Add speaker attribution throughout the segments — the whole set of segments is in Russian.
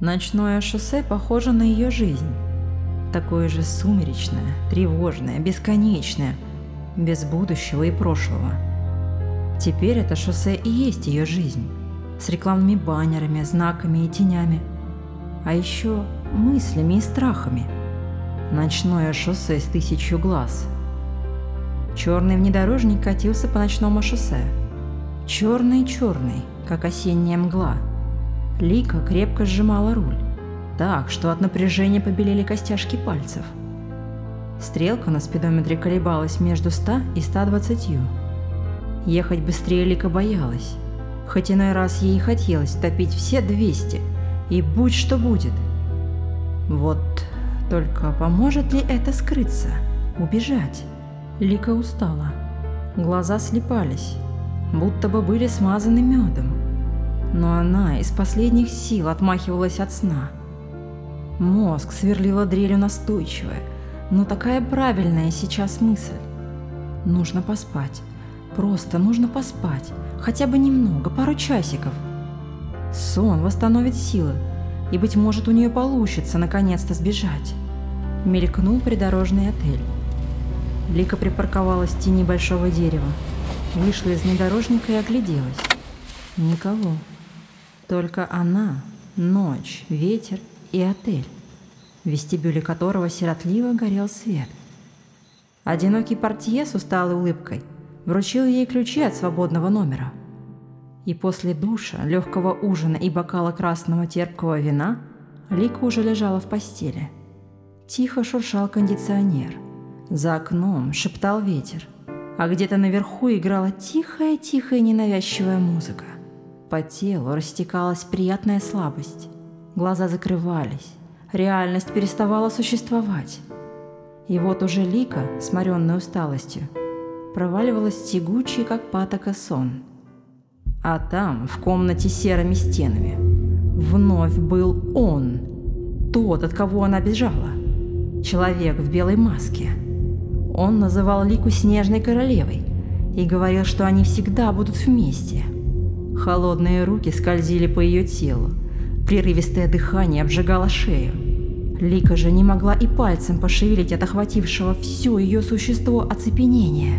Speaker 1: Ночное шоссе похоже на ее жизнь. Такое же сумеречное, тревожное, бесконечное, без будущего и прошлого. Теперь это шоссе и есть ее жизнь, с рекламными баннерами, знаками и тенями, а еще мыслями и страхами. Ночное шоссе с тысячью глаз. Черный внедорожник катился по ночному шоссе. Черный-черный, как осенняя мгла. Лика крепко сжимала руль, так, что от напряжения побелели костяшки пальцев. Стрелка на спидометре колебалась между 100 и 120. Ехать быстрее Лика боялась, хоть иной раз ей хотелось топить все 200, и будь что будет. Вот только поможет ли это скрыться, убежать? Лика устала. Глаза слепались, будто бы были смазаны медом. Но она из последних сил отмахивалась от сна. Мозг сверлила дрелью настойчивая, но такая правильная сейчас мысль. Нужно поспать. Просто нужно поспать. Хотя бы немного, пару часиков. Сон восстановит силы, и, быть может, у нее получится наконец-то сбежать. Мелькнул придорожный отель. Лика припарковалась в тени большого дерева, вышла из внедорожника и огляделась. Никого. Только она, ночь, ветер и отель, в вестибюле которого сиротливо горел свет. Одинокий портье с усталой улыбкой вручил ей ключи от свободного номера. И после душа, легкого ужина и бокала красного терпкого вина Лика уже лежала в постели. Тихо шуршал кондиционер. За окном шептал ветер, а где-то наверху играла тихая-тихая ненавязчивая музыка. По телу растекалась приятная слабость. Глаза закрывались, реальность переставала существовать. И вот уже Лика, сморенная усталостью, проваливалась тягучий, как патока, сон. А там, в комнате серыми стенами, вновь был он, тот, от кого она бежала. Человек в белой маске. Он называл Лику Снежной Королевой и говорил, что они всегда будут вместе. Холодные руки скользили по ее телу, Прерывистое дыхание обжигало шею. Лика же не могла и пальцем пошевелить от охватившего все ее существо оцепенения.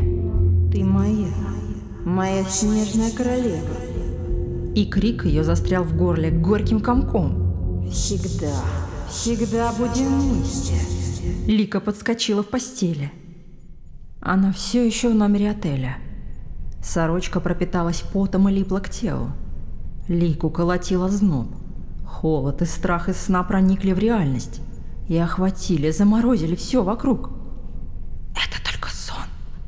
Speaker 2: «Ты моя, моя снежная королева!»
Speaker 1: И крик ее застрял в горле горьким комком.
Speaker 2: «Всегда, всегда будем вместе!»
Speaker 1: Лика подскочила в постели. Она все еще в номере отеля. Сорочка пропиталась потом и липла к телу. Лику колотила зноб. Холод и страх из сна проникли в реальность и охватили, заморозили все вокруг. «Это только сон,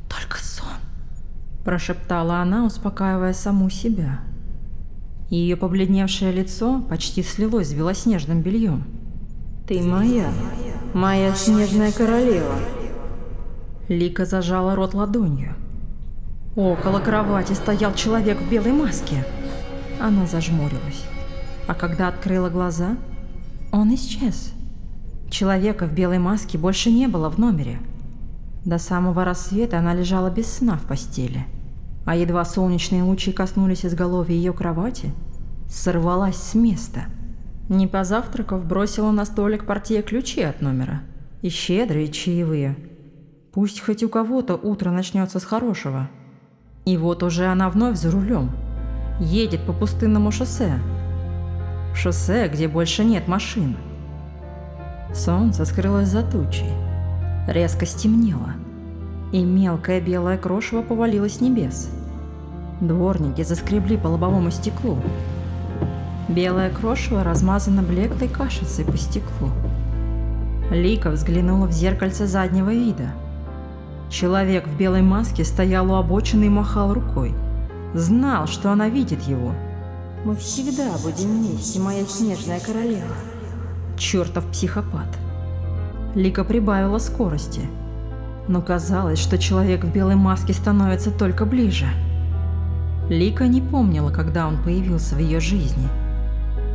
Speaker 1: только сон», – прошептала она, успокаивая саму себя. Ее побледневшее лицо почти слилось с белоснежным бельем.
Speaker 2: «Ты моя, моя снежная королева!»
Speaker 1: Лика зажала рот ладонью. Около кровати стоял человек в белой маске. Она зажмурилась. А когда открыла глаза, он исчез. Человека в белой маске больше не было в номере. До самого рассвета она лежала без сна в постели. А едва солнечные лучи коснулись изголовья ее кровати, сорвалась с места. Не позавтракав, бросила на столик портье ключи от номера. И щедрые чаевые. Пусть хоть у кого-то утро начнется с хорошего. И вот уже она вновь за рулем. Едет по пустынному шоссе, Шоссе, где больше нет машин. Солнце скрылось за тучей. Резко стемнело. И мелкое белое крошево повалилось с небес. Дворники заскребли по лобовому стеклу. Белое крошево размазано блеклой кашицей по стеклу. Лика взглянула в зеркальце заднего вида. Человек в белой маске стоял у обочины и махал рукой. Знал, что она видит его –
Speaker 2: мы всегда будем вместе, моя снежная королева.
Speaker 1: Чертов психопат. Лика прибавила скорости. Но казалось, что человек в белой маске становится только ближе. Лика не помнила, когда он появился в ее жизни.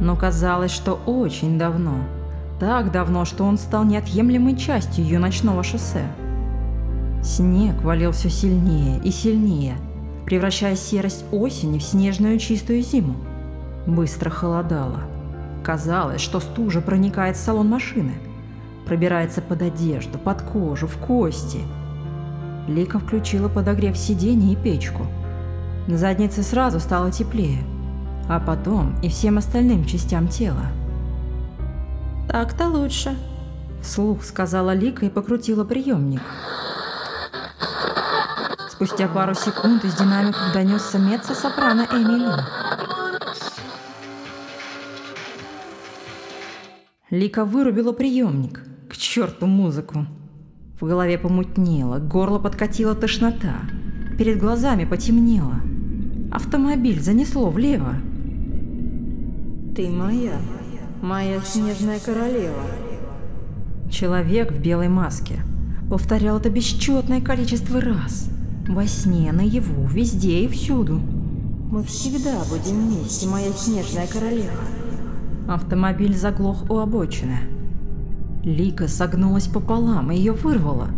Speaker 1: Но казалось, что очень давно. Так давно, что он стал неотъемлемой частью ее ночного шоссе. Снег валил все сильнее и сильнее, превращая серость осени в снежную чистую зиму. Быстро холодало. Казалось, что стужа проникает в салон машины, пробирается под одежду, под кожу, в кости. Лика включила подогрев сиденья и печку. На заднице сразу стало теплее, а потом и всем остальным частям тела.
Speaker 2: Так-то лучше.
Speaker 1: Вслух сказала Лика и покрутила приемник. Спустя пару секунд из динамиков донесся меццо-сопрано Эмили. Лика вырубила приемник. К черту музыку. В голове помутнело, горло подкатила тошнота. Перед глазами потемнело. Автомобиль занесло влево.
Speaker 2: Ты моя, моя снежная королева.
Speaker 1: Человек в белой маске повторял это бесчетное количество раз. Во сне, наяву, везде и всюду.
Speaker 2: Мы всегда будем вместе, моя снежная королева.
Speaker 1: Автомобиль заглох у обочины. Лика согнулась пополам, и ее вырвало.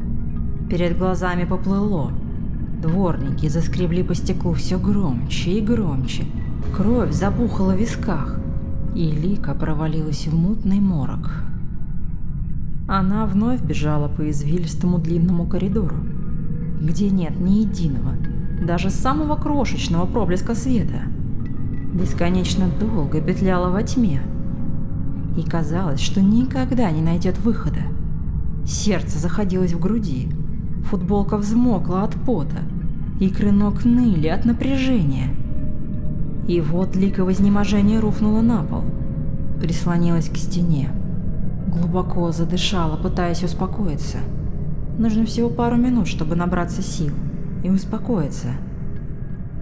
Speaker 1: Перед глазами поплыло. Дворники заскребли по стеклу все громче и громче. Кровь забухала в висках, и Лика провалилась в мутный морок. Она вновь бежала по извилистому длинному коридору, где нет ни единого, даже самого крошечного проблеска света. Бесконечно долго петляла во тьме, и казалось, что никогда не найдет выхода. Сердце заходилось в груди, футболка взмокла от пота, икры ног ныли от напряжения. И вот Лика в изнеможении рухнула на пол, прислонилась к стене. Глубоко задышала, пытаясь успокоиться. Нужно всего пару минут, чтобы набраться сил и успокоиться.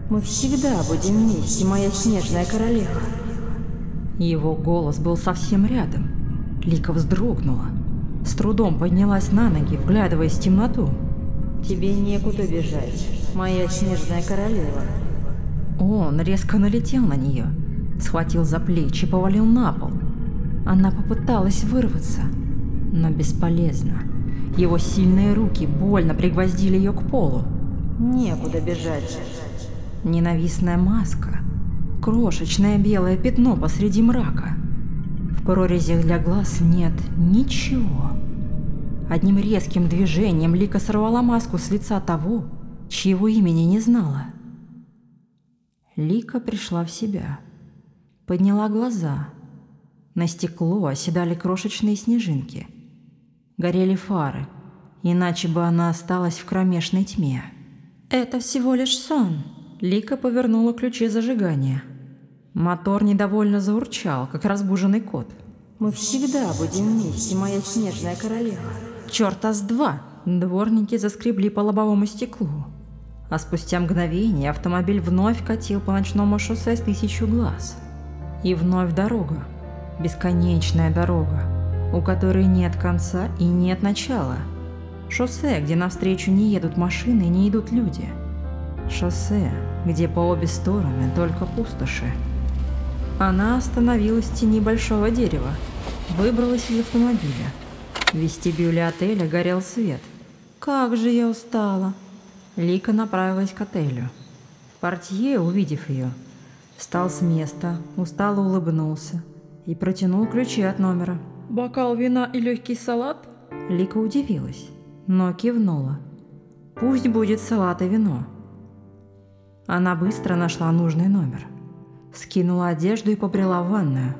Speaker 2: Мы всегда будем вместе, моя снежная королева.
Speaker 1: Его голос был совсем рядом. Лика вздрогнула. С трудом поднялась на ноги, вглядываясь в темноту.
Speaker 2: Тебе некуда бежать, моя снежная королева.
Speaker 1: Он резко налетел на нее, схватил за плечи, повалил на пол. Она попыталась вырваться, но бесполезно. Его сильные руки больно пригвоздили ее к полу.
Speaker 2: Некуда бежать.
Speaker 1: Ненавистная маска. Крошечное белое пятно посреди мрака. В прорезях для глаз нет ничего. Одним резким движением Лика сорвала маску с лица того, чьего имени не знала. Лика пришла в себя. Подняла глаза. На стекло оседали крошечные снежинки. Горели фары, иначе бы она осталась в кромешной тьме. «Это всего лишь сон», Лика повернула ключи зажигания. Мотор недовольно заурчал, как разбуженный кот.
Speaker 2: Мы всегда будем вместе, моя снежная королева.
Speaker 1: Черта с два! Дворники заскребли по лобовому стеклу. А спустя мгновение автомобиль вновь катил по ночному шоссе с тысячу глаз. И вновь дорога. Бесконечная дорога, у которой нет конца и нет начала. Шоссе, где навстречу не едут машины и не идут люди. Шоссе, где по обе стороны только пустоши. Она остановилась в тени большого дерева, выбралась из автомобиля. В вестибюле отеля горел свет. «Как же я устала!» Лика направилась к отелю. Портье, увидев ее, встал с места, устало улыбнулся и протянул ключи от номера. «Бокал вина и легкий салат?» Лика удивилась, но кивнула. «Пусть будет салат и вино». Она быстро нашла нужный номер. Скинула одежду и побрела в ванную.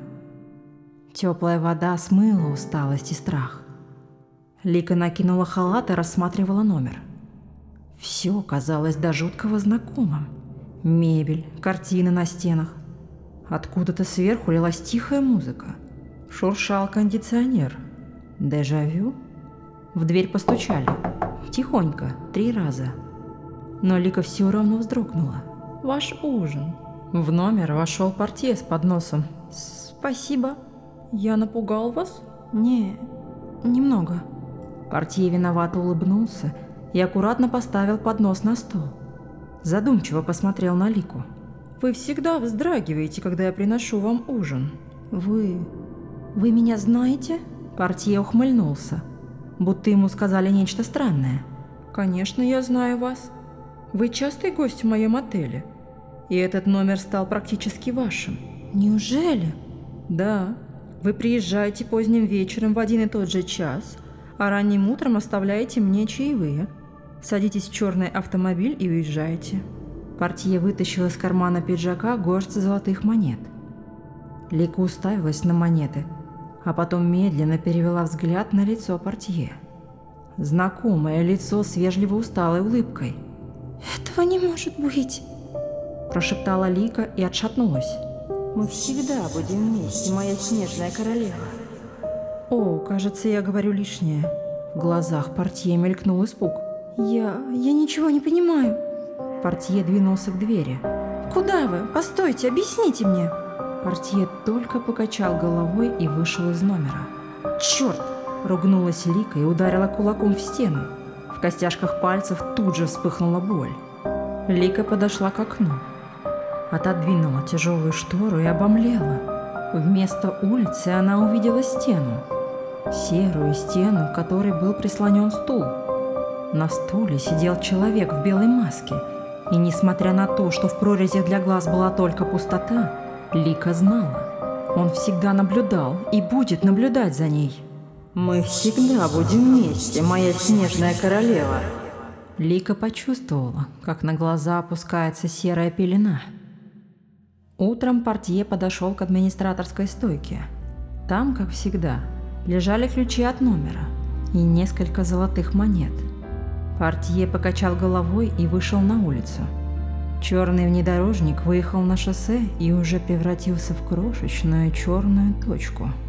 Speaker 1: Теплая вода смыла усталость и страх. Лика накинула халат и рассматривала номер. Все казалось до жуткого знакомым. Мебель, картины на стенах. Откуда-то сверху лилась тихая музыка. Шуршал кондиционер. Дежавю? В дверь постучали. Тихонько, три раза. Но Лика все равно вздрогнула. «Ваш ужин». В номер вошел портье с подносом. «Спасибо. Я напугал вас?» «Не, немного». Портье виновато улыбнулся и аккуратно поставил поднос на стол. Задумчиво посмотрел на Лику. «Вы всегда вздрагиваете, когда я приношу вам ужин». «Вы... вы меня знаете?» Портье ухмыльнулся, будто ему сказали нечто странное. «Конечно, я знаю вас. Вы частый гость в моем отеле, и этот номер стал практически вашим». «Неужели?» «Да. Вы приезжаете поздним вечером в один и тот же час, а ранним утром оставляете мне чаевые. Садитесь в черный автомобиль и уезжаете. Портье вытащил из кармана пиджака горсть золотых монет. Лика уставилась на монеты, а потом медленно перевела взгляд на лицо портье. Знакомое лицо с вежливо усталой улыбкой.
Speaker 3: Этого не может быть.
Speaker 1: Прошептала Лика и отшатнулась.
Speaker 2: Мы всегда будем вместе, моя снежная королева.
Speaker 1: О, кажется, я говорю лишнее. В глазах портье мелькнул испуг.
Speaker 3: Я... я ничего не понимаю.
Speaker 1: Портье двинулся к двери.
Speaker 3: Куда вы? Постойте, объясните мне.
Speaker 1: Портье только покачал головой и вышел из номера. «Черт!» – ругнулась Лика и ударила кулаком в стену. В костяшках пальцев тут же вспыхнула боль. Лика подошла к окну. Отодвинула тяжелую штору и обомлела. Вместо улицы она увидела стену. Серую стену, к которой был прислонен стул. На стуле сидел человек в белой маске. И несмотря на то, что в прорезях для глаз была только пустота, Лика знала. Он всегда наблюдал и будет наблюдать за ней.
Speaker 2: Мы всегда будем вместе, моя снежная королева.
Speaker 1: Лика почувствовала, как на глаза опускается серая пелена. Утром портье подошел к администраторской стойке. Там, как всегда, лежали ключи от номера и несколько золотых монет. Портье покачал головой и вышел на улицу. Черный внедорожник выехал на шоссе и уже превратился в крошечную черную точку –